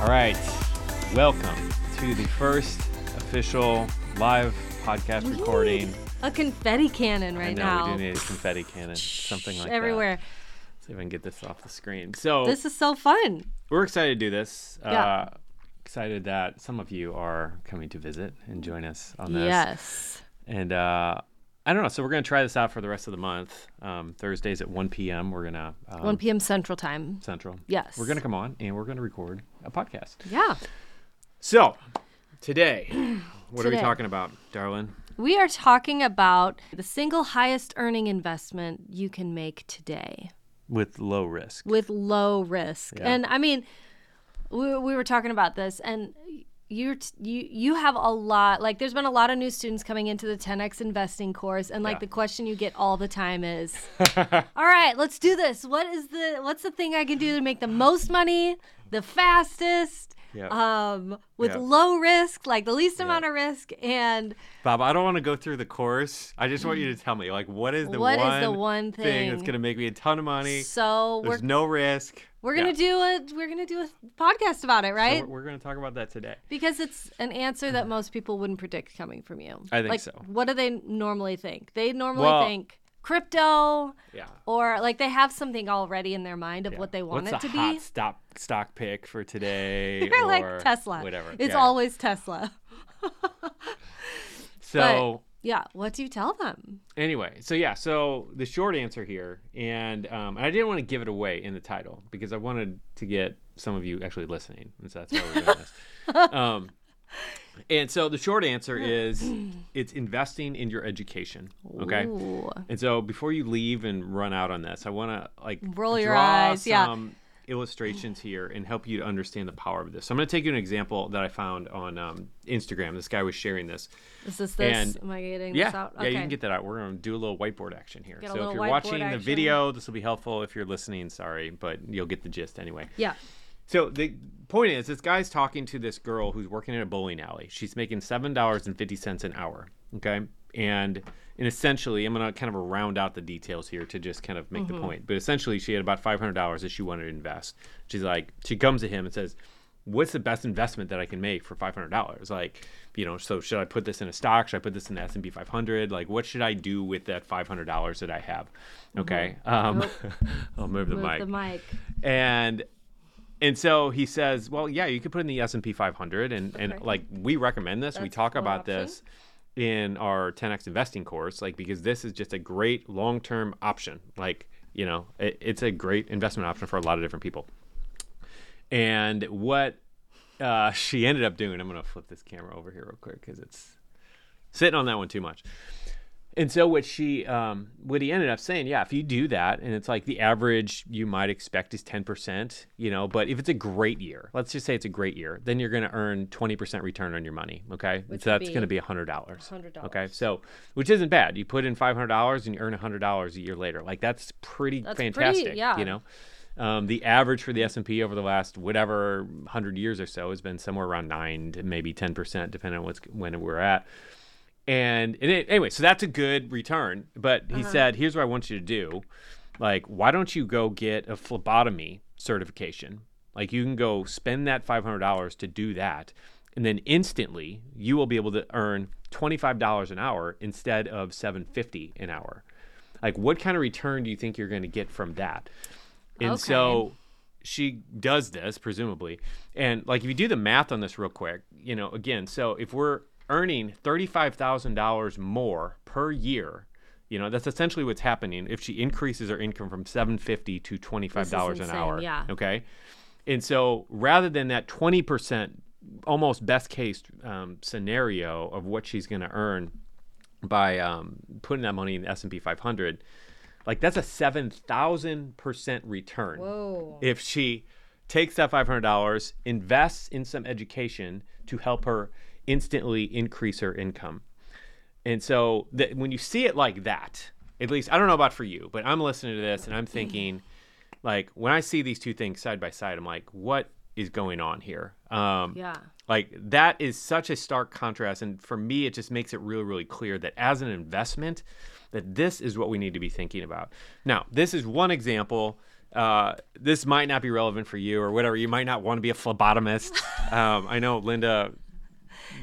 All right. Welcome to the first official live podcast recording. A confetti cannon I right know now. we do need a confetti cannon, something like that. everywhere. that. See if I can get this off the screen. So This is so fun. we're excited to do this. Yeah. Uh, excited that some of you are coming to visit and join us on this. Yes. And uh, I don't know. So we're gonna try this out for the rest of the month. Um, Thursdays at 1 p.m. We're gonna um, 1 p.m. Central Time. Central. Yes. We're gonna come on and we're gonna record a podcast. Yeah. So today, what are we talking about, darling? We are talking about the single highest earning investment you can make today With low risk. with low risk. Yeah. And I mean, we, we were talking about this and you're t- you you have a lot like there's been a lot of new students coming into the 10x investing course and like Yeah. the question you get all the time is all right let's do this what is the what's the thing i can do to make the most money the fastest Yeah. um with Yeah. low risk like the least amount of risk and Bob, I don't want to go through the course. I just want you to tell me, like, what is the What is one the one that's thing? going to make me a ton of money? so There's no risk. We're gonna Yeah. do a we're gonna do a podcast about it So right we're, we're going to talk about that today. Because it's an answer that mm-hmm. most people wouldn't predict coming from you. I think like, so. What do they normally think? They normally Well- think crypto, Yeah. or like they have something already in their mind of Yeah. what they want What's it to hot be. stock stock pick for today? They're or like Tesla. Whatever. It's Yeah. always Tesla. So Yeah. What do you tell them? anyway, so yeah, so the short answer here, and um, and I didn't want to give it away in the title because I wanted to get some of you actually listening, and so that's why we're doing this. Um, and so the short answer is it's investing in your education. Okay. Ooh. And so before you leave and run out on this, I want to like Roll your draw eyes, yeah. Illustrations here and help you to understand the power of this. So I'm going to take you an example that I found on um, Instagram. This guy was sharing this. Is this this? And- Am I getting Yeah, this out? yeah, you can get that out. We're going to do a little whiteboard action here. Get so if you're watching the video, this will be helpful. If you're listening, sorry, but you'll get the gist anyway. Yeah. So the point is, this guy's talking to this girl who's working in a bowling alley. She's making seven dollars and fifty cents an hour. Okay, and and essentially, I'm gonna kind of round out the details here to just kind of make Mm-hmm. the point. But essentially, she had about five hundred dollars that she wanted to invest. She's like, she comes to him and says, "What's the best investment that I can make for five hundred dollars? Like, you know, so should I put this in a stock? Should I put this in the S and P 500? Like, what should I do with that five hundred dollars that I have? Okay, um, I'll move the Mm-hmm. Move mic the mic. and and so he says well yeah you could put in the s&p 500 and, and like we recommend this we talk about option. this in our 10x investing course like because this is just a great long-term option. Like you know it, it's a great investment option for a lot of different people. And what uh, she ended up doing i'm going to flip this camera over here real quick because it's sitting on that one too much and so what she, um, what he ended up saying, yeah, if you do that, and it's like the average you might expect is ten percent, you know, but if it's a great year, let's just say it's a great year, then you're going to earn twenty percent return on your money. Okay, Which so that's be going to be a hundred dollars. $100. Okay, so which isn't bad. You put in five hundred dollars and you earn a hundred dollars a year later. Like that's pretty That's pretty- fantastic. yeah. You know. Um, the average for the S&P over the last whatever 100 years or so has been somewhere around 9 to maybe 10% depending on what's when we're at and, it, anyway, so that's a good return. But he uh-huh. said, here's what I want you to do. Like, why don't you go get a phlebotomy certification? Like, you can go spend that $500 to do that. And then instantly, you will be able to earn $25 an hour instead of 750 an hour. Like, what kind of return do you think you're going to get from that? And Okay. so she does this presumably and like if you do the math on this real quick you know again so if we're earning $35000 more per year you know that's essentially what's happening if she increases her income from 750 to $25 an hour yeah. okay and so rather than that 20% almost best case um, scenario of what she's going to earn by um, putting that money in the s&p 500 like that's a 7000% return Whoa. if she takes that $500 invests in some education to help her instantly increase her income and so that when you see it like that at least i don't know about for you but i'm listening to this and i'm thinking like when i see these two things side by side i'm like what is going on here um, Yeah. like that is such a stark contrast and for me it just makes it really really clear that as an investment that this is what we need to be thinking about now this is one example uh, this might not be relevant for you or whatever. You might not want to be a phlebotomist. um, I know Linda.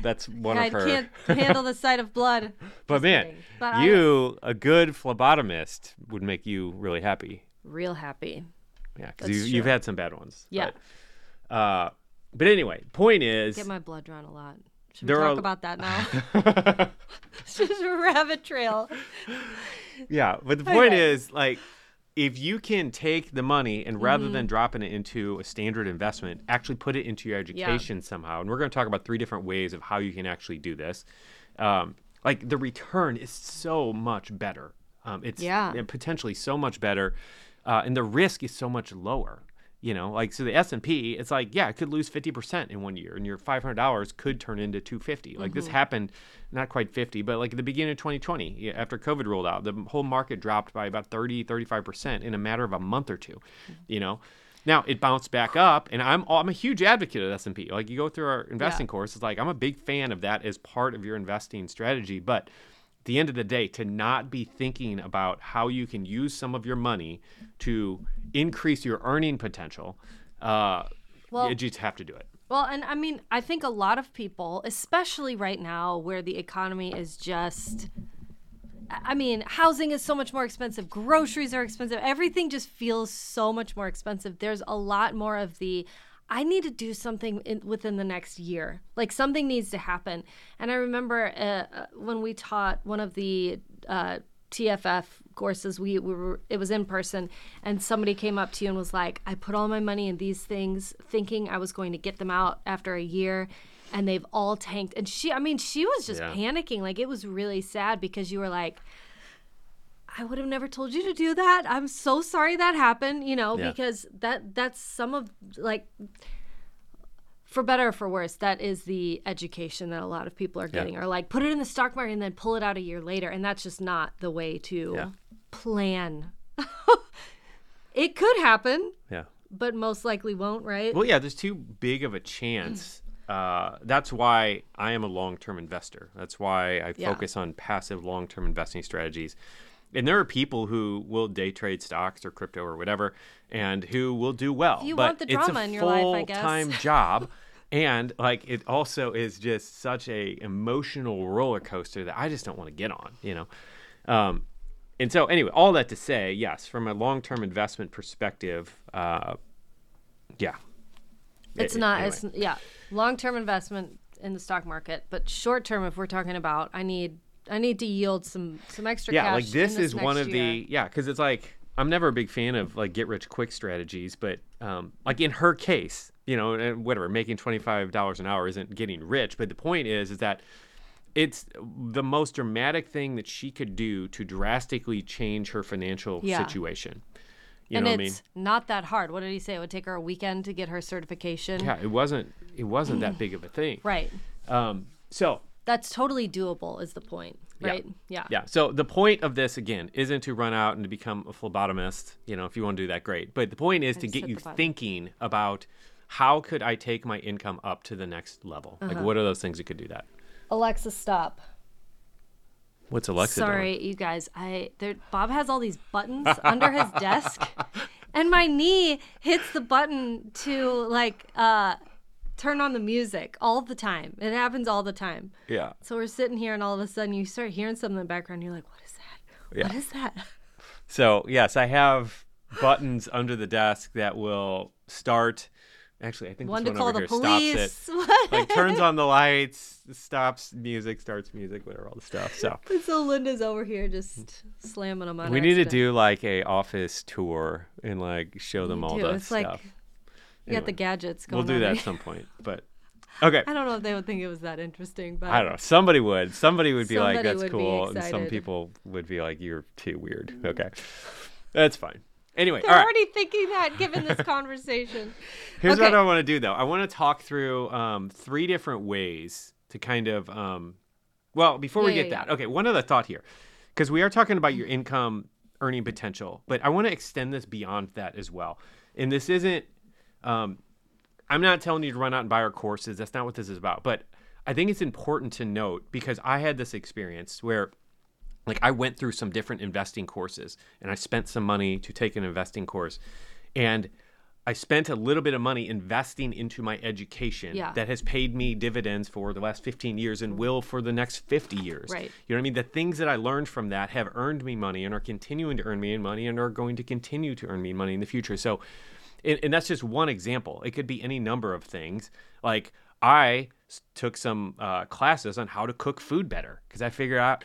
That's one I of her. can't handle the sight of blood. but man, kidding. But I- you a good phlebotomist would make you really happy. Real happy. Yeah, because That's you, you've true. had some bad ones. Yeah. But, uh, but anyway, point is, Get my blood drawn a lot. Should There we talk are- about that now? it's just a rabbit trail. yeah. But the point Okay. is, like, if you can take the money and rather Mm-hmm. than dropping it into a standard investment, actually put it into your education somehow. And we're going to talk about three different ways of how you can actually do this. Um, like the return is so much better. Um, it's Yeah. potentially so much better, uh, and the risk is so much lower. You know, like so the S and P, it's like yeah, it could lose fifty percent in one year, and your five hundred dollars could turn into two fifty. Like this mm-hmm. happened, not quite fifty, but like at the beginning of twenty twenty, after COVID rolled out, the whole market dropped by about 30, 35 percent in a matter of a month or two. Mm-hmm. You know, now it bounced back up, and I'm I'm a huge advocate of S and P. Like you go through our investing course, it's like I'm a big fan of that as part of your investing strategy, but the end of the day, to not be thinking about how you can use some of your money to increase your earning potential, uh, Well- you just have to do it. Well, and I mean, I think a lot of people, especially right now where the economy is just. I I mean, housing is so much more expensive. Groceries are expensive. Everything just feels so much more expensive. There's a lot more of the, I need to do something in, within the next year. Like something needs to happen. And I remember uh, uh, when we taught one of the uh, TFF courses, we, we were, it was in person, and somebody came up to you and was like, I put all my money in these things thinking I was going to get them out after a year. And they've all tanked. And she, I mean, she was just Yeah. panicking. Like, it was really sad because you were like, I would have never told you to do that. I'm so sorry that happened, you know, Yeah. because that that's some of like for better or for worse, that is the education that a lot of people are getting. Are like put it in the stock market and then pull it out a year later, and that's just not the way to Yeah. plan. it could happen, Yeah. but most likely won't, right? Well, yeah, there's too big of a chance. Uh, that's why I am a long-term investor. That's why I Yeah. focus on passive long-term investing strategies. And there are people who will day trade stocks or crypto or whatever, and who will do well. you but want the it's drama a in your life, I guess. full-time job, and like it also is just such a emotional roller coaster that I just don't want to get on. You know. Um, and so, anyway, all that to say, yes, from a long-term investment perspective, uh, yeah, It's A- not. anyway. It's yeah, long term investment in the stock market, but short term, if we're talking about, I need I need to yield some some extra yeah like this in is one of year. the yeah because it's like i'm never a big fan of like get rich quick strategies but um like in her case you know and whatever making $25 an hour isn't getting rich but the point is is that it's the most dramatic thing that she could do to drastically change her financial Yeah. situation you and know what i mean it's not that hard. What did he say? It would take her a weekend to get her certification. yeah it wasn't it wasn't that big of a thing Right. um so That's totally doable. Is the point? Right. Yeah. Yeah. So the point of this again isn't to run out and to become a phlebotomist. You know, if you want to do that, great. But the point is to get you thinking about how could I take my income up to the next level? Uh-huh. Like, what are those things that could do that? Alexa, stop. What's Alexa Sorry, doing? you guys. I there. Bob has all these buttons under his desk, and my knee hits the button to like uh turn on the music all the time. It happens all the time. Yeah. So we're sitting here, and all of a sudden you start hearing something in the background. You're like, "What is that? What Yeah. is that?" So yes, I have buttons under the desk that will start. Actually, I think One to one call over the police. it. Like turns on the lights, stops music, starts music, whatever, all the stuff. So so Linda's over here just slamming them on. we need to do like a office tour and like show them You all do. the It's stuff. like you got the Anyway, gadgets We'll do that at some point. But okay. I don't know if they would think it was that interesting, but I don't know. Somebody would. Somebody would be like, Somebody "That's would be cool," and some excited. people would be like, "You're too weird." Okay, that's fine. Anyway, They're all right. already thinking that given this conversation. Here's okay. what I want to do, though. I want to talk through um, three different ways to kind of. Um, well, before we Yeah, get yeah, that, okay. One other thought here, because we are talking about your income earning potential, but I want to extend this beyond that as well. And this isn't. Um, I'm not telling you to run out and buy our courses. That's not what this is about. But I think it's important to note because I had this experience where like I went through some different investing courses and I spent some money to take an investing course and I spent a little bit of money investing into my education Yeah. that has paid me dividends for the last 15 years and will for the next 50 years. Right. You know what I mean? The things that I learned from that have earned me money and are continuing to earn me money and are going to continue to earn me money in the future. So, and, and that's just one example. It could be any number of things. Like I took some uh, classes on how to cook food better because I figured out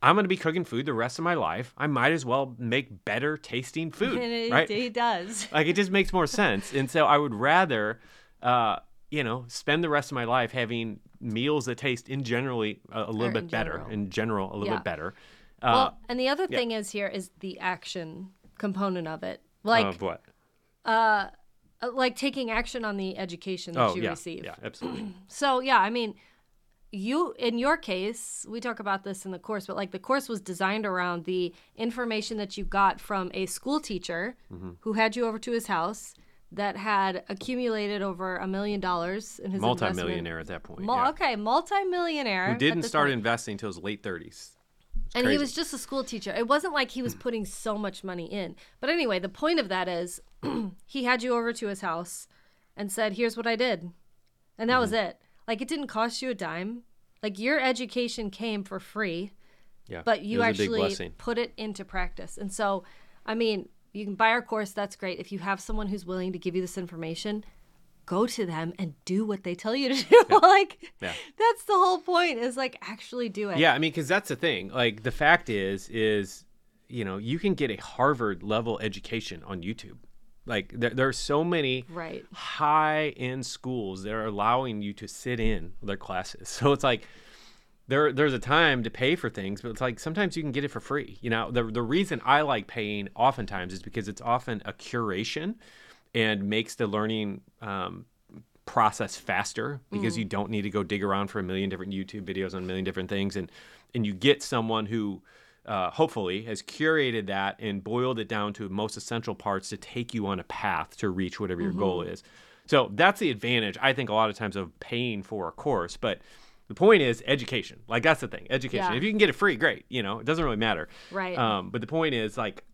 I'm going to be cooking food the rest of my life. I might as well make better tasting food, And it, right? he does. like it just makes more sense and so i would rather uh you know spend the rest of my life having meals that taste in generally a, a little Or bit better general. in general a little Yeah. bit better uh well, and the other thing is here is the action component of it. Like of what uh, like taking action on the education that oh you yeah receive. yeah absolutely So yeah, I mean, you in your case, we talk about this in the course, but like the course was designed around the information that you got from a school teacher Mm-hmm. who had you over to his house that had accumulated over a million dollars in his investment. multimillionaire at that point Mul- yeah. Okay, multimillionaire. who didn't start point. investing until his late 30s and he was just a school teacher. It wasn't like he was putting so much money in. But anyway, the point of that is he had you over to his house and said, "Here's what I did." And that was Mm-hmm. it. Like it didn't cost you a dime. Like your education came for free, yeah but you it was a big actually put it into practice. And so, I mean, you can buy our course, that's great. If you have someone who's willing to give you this information, go to them and do what they tell you to do. like Yeah. that's the whole point is like actually do it. Yeah, I mean, because that's the thing. Like, the fact is, is you know, you can get a Harvard level education on YouTube. Like, there, there are so many Right. high end schools that are allowing you to sit in their classes. So it's like there there's a time to pay for things, but it's like sometimes you can get it for free. You know, the the reason I like paying oftentimes is because it's often a curation and makes the learning um, process faster because you don't need to go dig around for a million different YouTube videos on a million different things and and you get someone who uh, hopefully has curated that and boiled it down to most essential parts to take you on a path to reach whatever your goal is. So that's the advantage I think a lot of times of paying for a course, but the point is education. Like that's the thing, education. Yeah. If you can get it free, great. You know, it doesn't really matter. Right. Um, but the point is like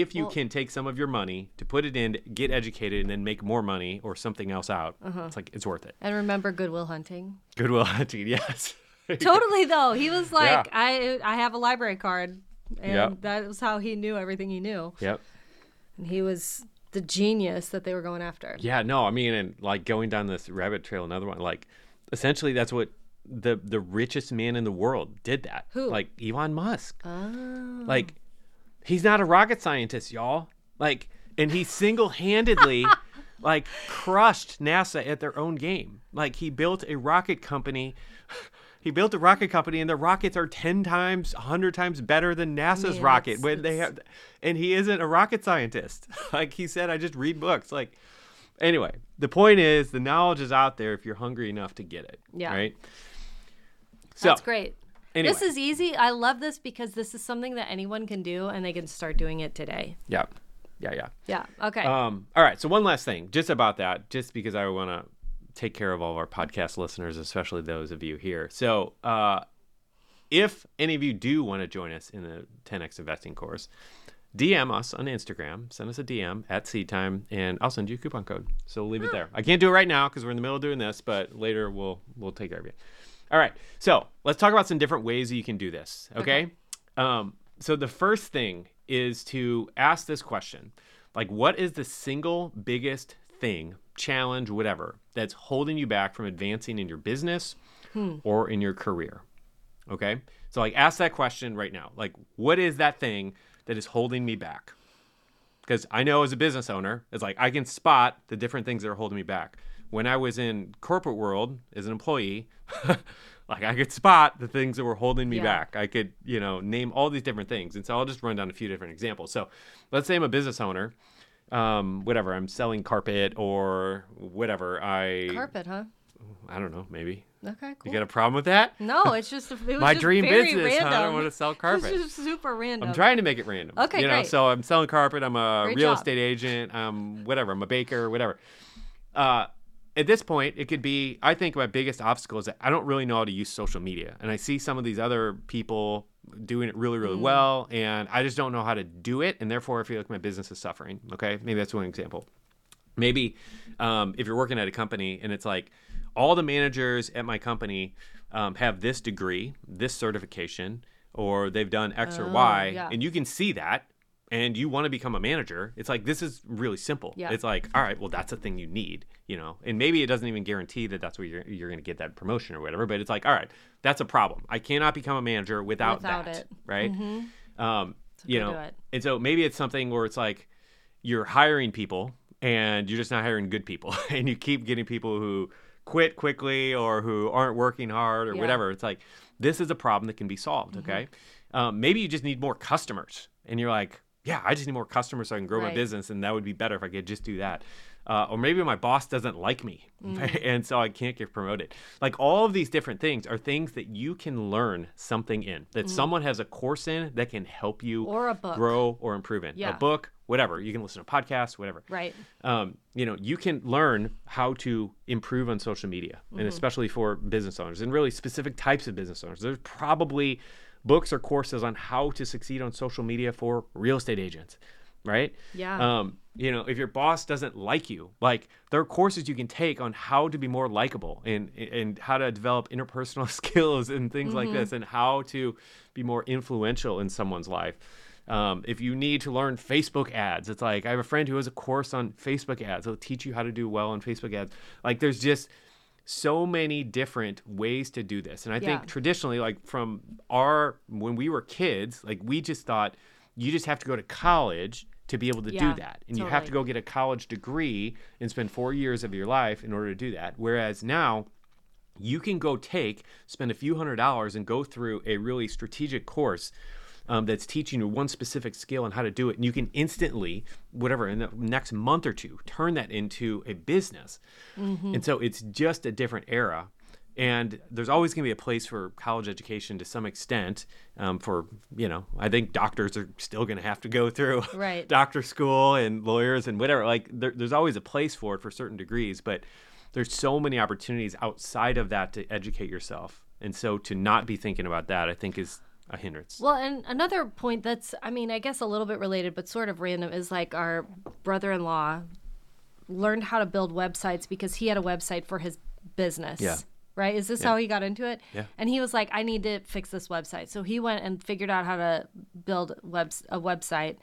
if you Well- can take some of your money to put it in, get educated, and then make more money or something else out, Uh-huh. it's like it's worth it. And remember Good Will Hunting. Good Will Hunting, yes. Totally though. He was like, Yeah. I I have a library card. And Yep. that was how he knew everything he knew. Yep. And he was the genius that they were going after. Yeah, no, I mean, and like going down this rabbit trail, another one, like essentially that's what the the richest man in the world did that. Who? Like Elon Musk. Oh. Like he's not a rocket scientist, y'all. Like, and he single handedly like crushed NASA at their own game. Like he built a rocket company. He built a rocket company, and the rockets are ten times, hundred times better than NASA's mean, rocket. it's- When they have, and he isn't a rocket scientist. like he said, I just read books. Like, anyway, the point is, the knowledge is out there if you're hungry enough to get it. Yeah. Right. So That's great. Anyway. This is easy. I love this because this is something that anyone can do and they can start doing it today. yeah, yeah, yeah. Yeah. Okay. Um, all right. So one last thing, just about that, just because I want to take care of all of our podcast listeners, especially those of you here. So, uh, if any of you do want to join us in the 10x investing course, DM us on Instagram. Send us a DM at SeedTime, and I'll send you a coupon code. So we'll leave it there. I can't do it right now because we're in the middle of doing this, but later we'll we'll take care of you. All right. So let's talk about some different ways that you can do this. Okay. Um, so the first thing is to ask this question like, what is the single biggest thing, challenge, whatever, that's holding you back from advancing in your business or in your career? Okay. So, like, ask that question right now. Like, what is that thing that is holding me back? Because I know as a business owner, it's like I can spot the different things that are holding me back. When I was in corporate world as an employee, like I could spot the things that were holding me Yeah. back. I could, you know, name all these different things. And so I'll just run down a few different examples. So let's say I'm a business owner, um, whatever, I'm selling carpet or whatever. I Carpet, huh? I don't know, maybe. Okay, cool. You got a problem with that? no, it's just it My just dream business, huh? I random. want to sell carpet. It's just super random. I'm trying to make it random. Okay, you know, great. so I'm selling carpet. I'm a Great real job. estate agent. I'm whatever. I'm a baker, whatever. Uh, at this point, it could be. I think my biggest obstacle is that I don't really know how to use social media, and I see some of these other people doing it really, really well, and I just don't know how to do it, and therefore I feel like my business is suffering. Okay, maybe that's one example. Maybe um, if you're working at a company and it's like all the managers at my company um, have this degree, this certification, or they've done X or Y, yeah. and you can see that. And you want to become a manager, it's like this is really simple. Yeah. It's like, all right, well, that's a thing you need, you know. And maybe it doesn't even guarantee that that's where you're you're going to get that promotion or whatever. But it's like, all right, that's a problem. I cannot become a manager without, Without that, it. right? Um, you know, it. and so maybe it's something where it's like you're hiring people and you're just not hiring good people, and you keep getting people who quit quickly or who aren't working hard or Yeah. Mm-hmm. whatever. It's like this is a problem that can be solved. Okay, um, maybe you just need more customers, and you're like, yeah, I just need more customers so I can grow my business, and that would be better if I could just do that. Uh, or maybe my boss doesn't like me, Mm. and so I can't get promoted. Like all of these different things are things that you can learn something in, that someone has a course in that can help you Mm. Or a book. grow or improve in. Yeah. A book, whatever. You can listen to podcasts, whatever. Right. Um, you know, you can learn how to improve on social media, Mm-hmm. and especially for business owners and really specific types of business owners. There's probably books or courses on how to succeed on social media for real estate agents, right? Yeah. Um, you know, if your boss doesn't like you, like there are courses you can take on how to be more likable and and how to develop interpersonal skills and things like this, and how to be more influential in someone's life. Um, if you need to learn Facebook ads, it's like I have a friend who has a course on Facebook ads. It'll teach you how to do well on Facebook ads. Like there's just so many different ways to do this. And I Yeah. think traditionally, like from our when we were kids, like we just thought you just have to go to college to be able to Yeah, do that. And you have to go get a college degree and spend four years of your life in order to do that. Whereas now you can go take, spend a few hundred dollars and go through a really strategic course um, that's teaching you one specific skill and how to do it. And you can instantly, whatever, in the next month or two, turn that into a business. And so it's just a different era. And there's always going to be a place for college education to some extent. Um, for you know, I think doctors are still going to have to go through Right. doctor school and lawyers and whatever. Like there, there's always a place for it for certain degrees, but there's so many opportunities outside of that to educate yourself. And so to not be thinking about that, I think is a hindrance. Well, and another point that's, I mean, I guess a little bit related, but sort of random is like our brother in law learned how to build websites because he had a website for his business. Yeah. Right? Is this how he got into it? Yeah. And he was like, I need to fix this website. So he went and figured out how to build webs- a website.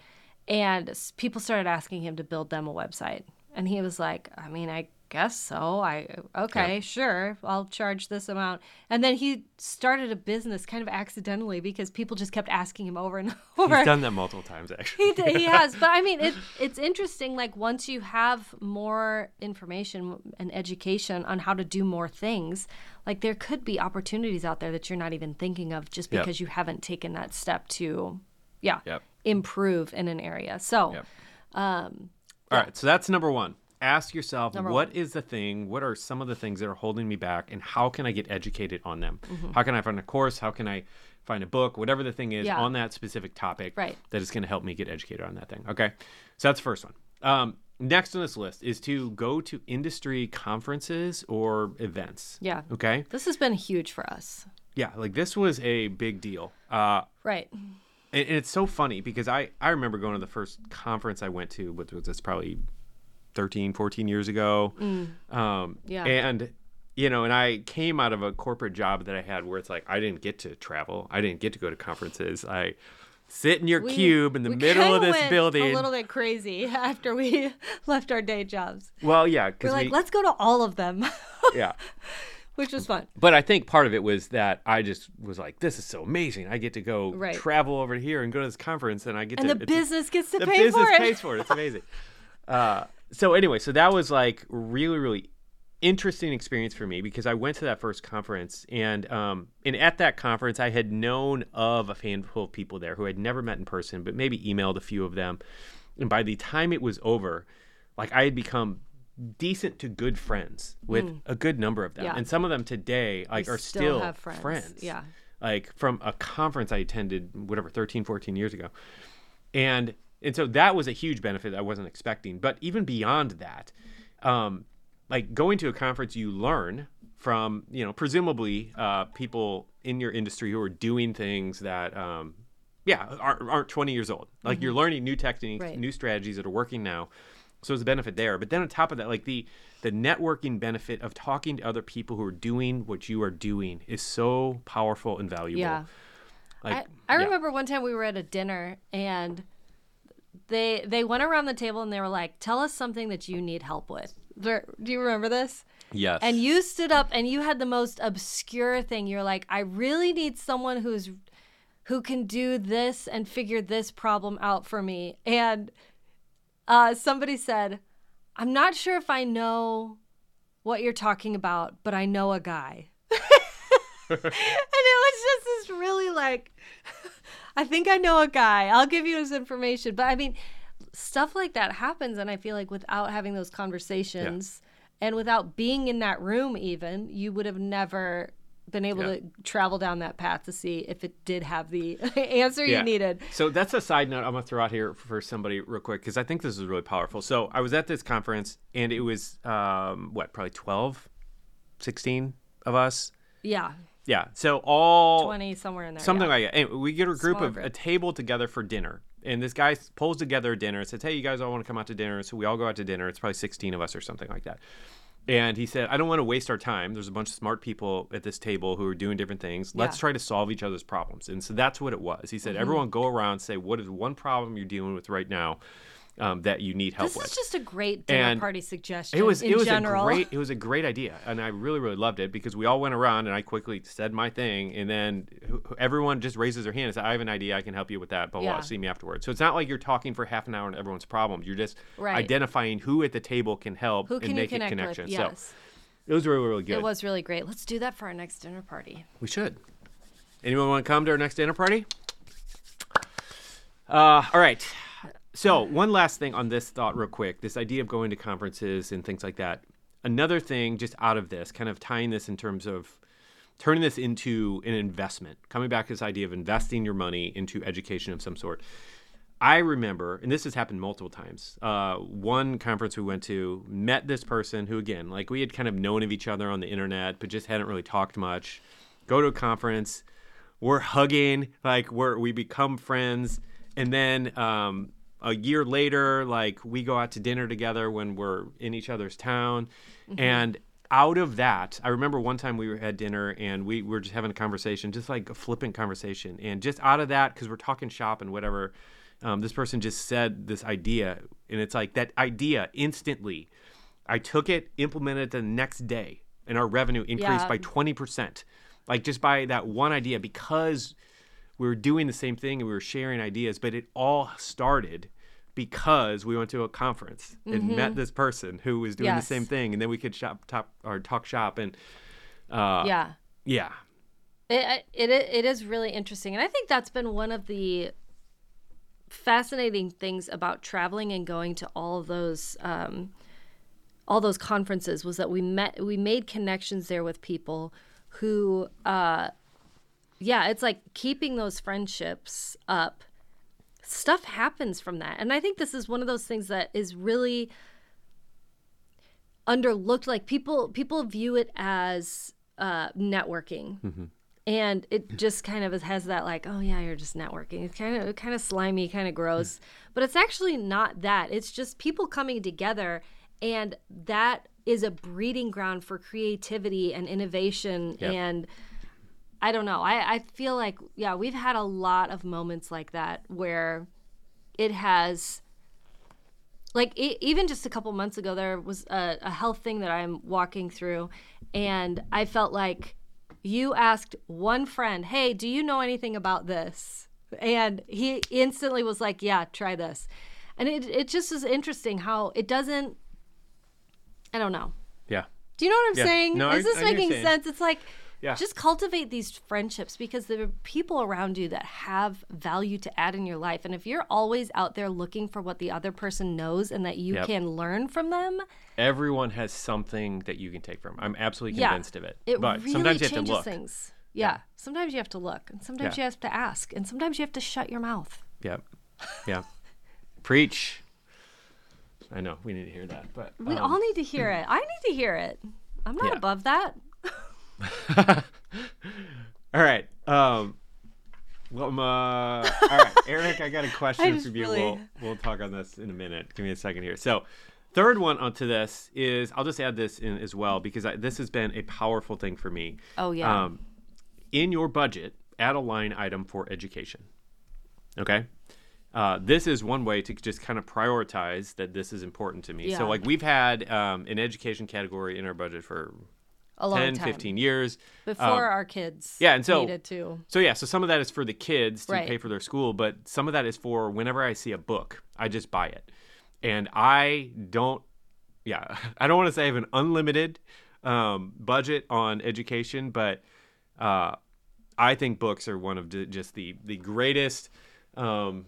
And people started asking him to build them a website. And he was like, I mean, I guess so. I okay, sure. I'll charge this amount. And then he started a business kind of accidentally because people just kept asking him over and over. He's done that multiple times, actually. he, he has, but I mean, it, it's interesting. Like once you have more information and education on how to do more things, like there could be opportunities out there that you're not even thinking of just Yep. because you haven't taken that step to, yeah, Yep. improve in an area. So, Yep. um, All right, so that's number one. Ask yourself, Number what is the thing? What are some of the things that are holding me back, and how can I get educated on them? Mm-hmm. How can I find a course? How can I find a book? Whatever the thing is Yeah. on that specific topic Right. that is going to help me get educated on that thing. Okay, so that's the first one. Um, next on this list is to go to industry conferences or events. yeah, Okay. this has been huge for us. Yeah, like this was a big deal. Uh, Right. and, and it's so funny because I, I remember going to the first conference I went to, which was probably 13, 14 years ago. Um, Yeah. And, you know, and I came out of a corporate job that I had where it's like I didn't get to travel, I didn't get to go to conferences. I sit in your We- cube in the middle of this building. A little bit crazy after we left our day jobs. well, yeah, We're like, we, let's go to all of them, yeah. which was fun. But I think part of it was that I just was like, this is so amazing. I get to go Right. travel over here and go to this conference, and I get And to the business gets to the pay business for it. pays for it. It's amazing. uh, so anyway, so that was like really, really interesting experience for me because I went to that first conference and um, and at that conference I had known of a handful of people there who I'd never met in person, but maybe emailed a few of them. And by the time it was over, like I had become decent to good friends with a good number of them. Yeah. and some of them today like We are still still have friends. Yeah. like from a conference I attended whatever 13 14 years ago and and so that was a huge benefit I wasn't expecting but even beyond that um like going to a conference you learn from you know presumably uh people in your industry who are doing things that, um, yeah, aren't, aren't 20 years old. Like you're learning new techniques, Right. new strategies that are working now. So there's a benefit there. But then on top of that, like the the networking benefit of talking to other people who are doing what you are doing is so powerful and valuable. Yeah. Like, I, I yeah. remember one time we were at a dinner and they they went around the table and they were like, "Tell us something that you need help with." Do you remember this? Yes. And you stood up and you had the most obscure thing. You're like, "I really need someone who's who can do this and figure this problem out for me." And uh, somebody said, "I'm not sure if I know what you're talking about, but I know a guy." and it was just this really like i think i know a guy i'll give you his information but i mean stuff like that happens and i feel like without having those conversations and without being in that room even you would have never been able Yeah. to travel down that path to see if it did have the answer Yeah. you needed So that's a side note I'm gonna throw out here for somebody real quick because I think this is really powerful. So I was at this conference and it was um, what probably 12, 16 of us. yeah Yeah. So all 20 somewhere in there something yeah. like that. Anyway, we get a group Smaller of group. a table together for dinner. And this guy pulls together a dinner and says, Hey, you guys all want to come out to dinner? So we all go out to dinner. It's probably 16 of us or something like that. And he said, I don't want to waste our time. There's a bunch of smart people at this table who are doing different things. Let's Yeah. try to solve each other's problems. And so that's what it was. He said, Mm-hmm. Everyone go around and say, What is one problem you're dealing with right now um, that you need help this with? is just a great dinner And party suggestion It was in it was general a great it was a great idea, and I really really loved it because we all went around and I quickly said my thing, and then everyone just raises their hand and says, "I have an idea, I can help you with that." But Yeah. see me afterwards. So it's not like you're talking for half an hour on everyone's problems. You're just Right. identifying who at the table can help and can you make a connection. with yes So it was really really good. it was really great let's do that for our next dinner party We should. Anyone want to come to our next dinner party? Uh, all right. So, one last thing on this thought, real quick this idea of going to conferences and things like that. Another thing, just out of this, kind of tying this in terms of turning this into an investment, coming back to this idea of investing your money into education of some sort. I remember, and this has happened multiple times. Uh, one conference we went to met this person who, again, like we had kind of known of each other on the internet, but just hadn't really talked much. Go to a conference, we're hugging, like we're we become friends, and then um, a year later, like we go out to dinner together when we're in each other's town, and out of that, I remember one time we were at dinner and we were just having a conversation, just like a flippant conversation. And just out of that, because we're talking shop and whatever, um, this person just said this idea. And it's like that idea instantly, I took it, implemented it the next day, and our revenue increased Yeah. by 20%. Like just by that one idea, because we were doing the same thing and we were sharing ideas, but it all started because we went to a conference and met this person who was doing Mm-hmm. Yes. the same thing, and then we could shop, top, or talk shop, and uh, yeah yeah, It, it it is really interesting, and I think that's been one of the fascinating things about traveling and going to all those um, all those conferences was that we met we made connections there with people who uh, yeah it's like keeping those friendships up. Stuff happens from that. And i think this is one of those things that is really underlooked. Like people people view it as uh, networking. And it just kind of has that like oh yeah you're just networking. It's kind of kind of slimy kind of gross but it's actually not that. It's just people coming together and that is a breeding ground for creativity and innovation Yep. and i don't know. I, I feel like yeah we've had a lot of moments like that where it has like e- even just a couple months ago there was a, a health thing that i'm walking through and i felt like you asked one friend hey do you know anything about this? And he instantly was like yeah try this. And it, it just is interesting how it doesn't i don't know. Yeah, do you know what i'm Yeah. saying? No, I- is this I know what you're making sense? It's like Yeah. just cultivate these friendships because there are people around you that have value to add in your life and if you're always out there looking for what the other person knows and that you Yep. can learn from them everyone has something that you can take from. I'm absolutely Yeah. convinced of it. it but really sometimes you have to look. things yeah. sometimes you have to look and sometimes Yeah. you have to ask and sometimes you have to shut your mouth Yep. Yeah. Preach. I know we need to hear that, but we um, all need to hear it i need to hear it i'm not Yeah. above that All right. Um, well, um, uh, all right, Eric, I got a question for you. really- We'll we'll talk on this in a minute. Give me a second here. So, third one onto this is I'll just add this in as well because I, this has been a powerful thing for me. Oh yeah. Um, in your budget, add a line item for education. Okay. Uh, this is one way to just kind of prioritize that this is important to me. Yeah. So, like, we've had um, an education category in our budget for a long 10, time 15 years. before um, our kids. yeah, and so- needed to. So yeah, so some of that is for the kids to Right. pay for their school, but some of that is for whenever I see a book, I just buy it. And I don't yeah, I don't want to say I have an unlimited um, budget on education, but uh, I think books are one of the, just the the greatest um,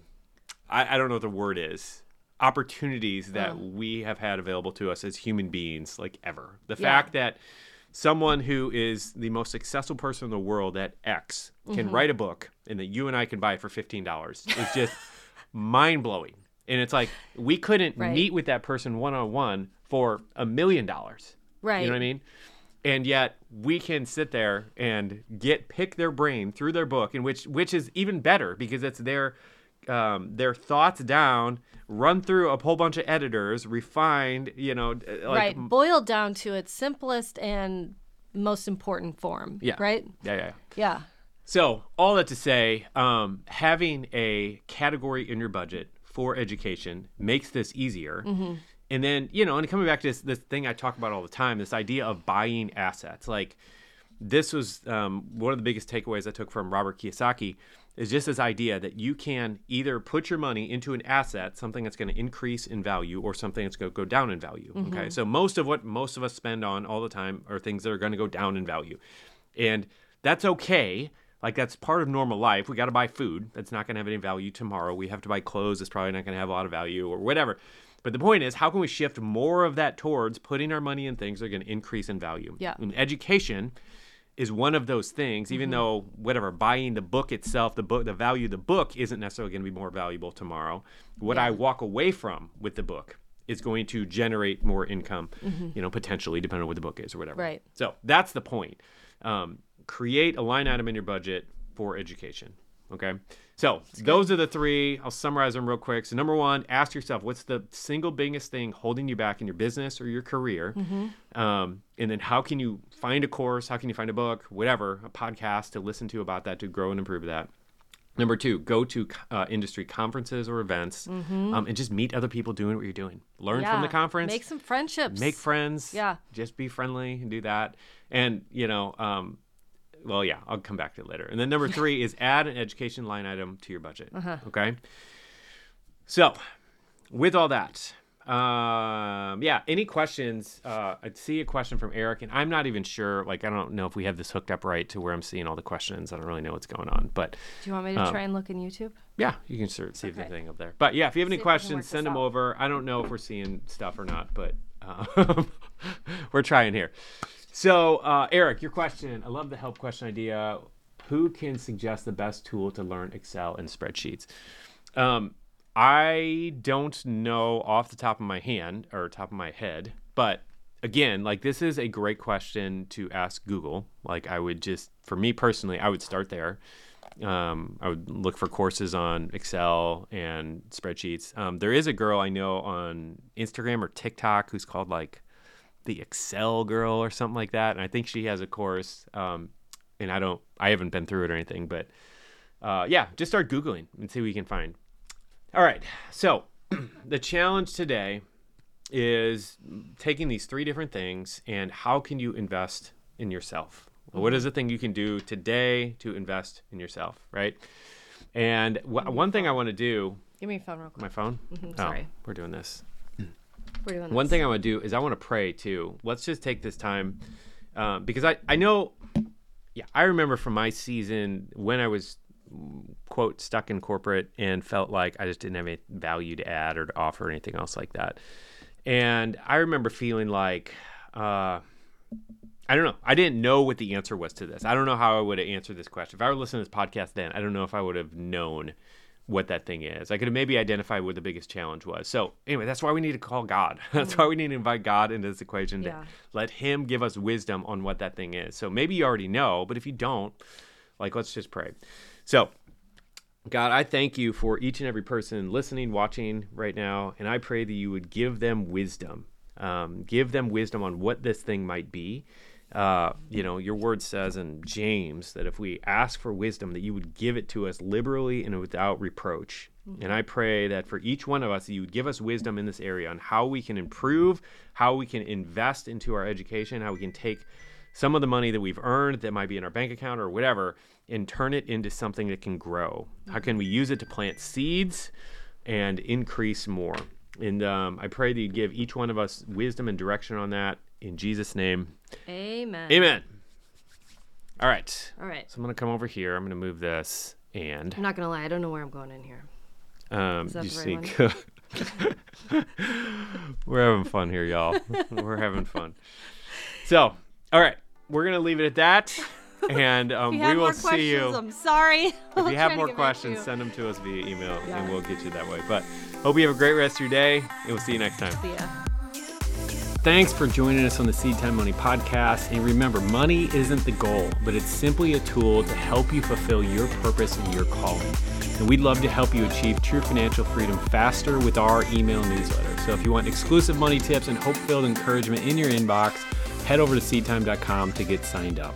I, I don't know what the word is opportunities that we have had available to us as human beings like ever. The Yeah. fact that someone who is the most successful person in the world at X can Mm-hmm. write a book and that you and I can buy it for $15 is just mind blowing. And it's like we couldn't Right. meet with that person one on one for a million dollars. Right. You know what I mean? And yet we can sit there and get pick their brain through their book, and which which is even better because it's their um, their thoughts down, run through a whole bunch of editors, refined. You know, like right. Boiled down to its simplest and most important form. Yeah. Right. yeah, yeah. yeah. Yeah. So, all that to say, um, having a category in your budget for education makes this easier. And then, you know, and coming back to this, this thing I talk about all the time, this idea of buying assets. Like, this was um, one of the biggest takeaways I took from Robert Kiyosaki is just this idea that you can either put your money into an asset, something that's going to increase in value, or something that's going to go down in value. Okay. Mm-hmm. So, most of what most of us spend on all the time are things that are going to go down in value. And that's okay. Like that's part of normal life. We got to buy food. That's not going to have any value tomorrow. We have to buy clothes. That's probably not going to have a lot of value or whatever. But the point is, how can we shift more of that towards putting our money in things that are going to increase in value? Yeah. And education is one of those things. Even though whatever buying the book itself, the book, the value of the book isn't necessarily going to be more valuable tomorrow. What I walk away from with the book is going to generate more income. You know, potentially depending on what the book is or whatever. Right. So that's the point. Um, create a line item in your budget for education. Okay. So those are the three. I'll summarize them real quick. So number one, ask yourself, what's the single biggest thing holding you back in your business or your career? Um, and then how can you find a course? How can you find a book, whatever, a podcast to listen to about that to grow and improve that? Number two, go to uh, industry conferences or events um, and just meet other people doing what you're doing. Learn yeah. from the conference Make some friendships. make friends Yeah. just be friendly and do that and you know um well yeah i'll come back to it later and then number three is add an education line item to your budget Uh-huh. okay so with all that um yeah any questions uh i see a question from eric and i'm not even sure like i don't know if we have this hooked up right to where i'm seeing all the questions i don't really know what's going on but Do you want me to Um, try and look in YouTube? yeah, you can sort of see if Okay. anything up there. But yeah, if you have any See if we can work questions, send them out. over. I don't know if we're seeing stuff or not, but uh, we're trying here. So, uh, Eric, your question. I love the help question idea. Who can suggest the best tool to learn Excel and spreadsheets? Um, I don't know off the top of my hand or top of my head, but again, like this is a great question to ask Google. Like I would just, for me personally, I would start there. Um, I would look for courses on Excel and spreadsheets. Um, there is a girl I know on Instagram or TikTok who's called like the Excel girl or something like that, and I think she has a course. Um, and I don't, I haven't been through it or anything, but uh, yeah, just start googling and see what you can find. All right, so the challenge today is taking these three different things and how can you invest in yourself? What is the thing you can do today to invest in yourself, right? And wh- one thing I want to do, Give me your phone real quick. my phone. Mhm, Oh, sorry. we're doing this. One thing I want to do is I want to pray too. Let's just take this time um, because I I know, yeah, I remember from my season when I was quote stuck in corporate and felt like I just didn't have any value to add or to offer or anything else like that. And I remember feeling like, uh, I don't know. I didn't know what the answer was to this. I don't know how I would have answered this question. If I were listening to this podcast then, I don't know if I would have known what that thing is. I could have maybe identified what the biggest challenge was. So anyway, that's why we need to call God. that's why we need to invite God into this equation Yeah. to let Him give us wisdom on what that thing is. So maybe you already know, but if you don't, Like, let's just pray. So, God, I thank you for each and every person listening, watching right now, and I pray that you would give them wisdom. Um, give them wisdom on what this thing might be. Uh, you know, your word says in James that if we ask for wisdom, that you would give it to us liberally and without reproach. And I pray that for each one of us, you would give us wisdom in this area on how we can improve, how we can invest into our education, how we can take some of the money that we've earned that might be in our bank account or whatever and turn it into something that can grow? How can we use it to plant seeds and increase more? And um, I pray that you give each one of us wisdom and direction on that in Jesus' name. Amen. Amen. All right. All right. So I'm going to come over here. I'm going to move this and. I'm not going to lie. I don't know where I'm going in here. Um, you see, we're having fun here, y'all. we're having fun. So, all right, we're gonna leave it at that, and um, we will see you. I'm sorry. If you have more questions, send them to us via email, yeah. and we'll get you that way. But hope you have a great rest of your day, and we'll see you next time. See ya. Thanks for joining us on the SeedTime Money podcast. And remember, money isn't the goal, but it's simply a tool to help you fulfill your purpose and your calling. And we'd love to help you achieve true financial freedom faster with our email newsletter. So if you want exclusive money tips and hope filled encouragement in your inbox, head over to seedtime.com to get signed up.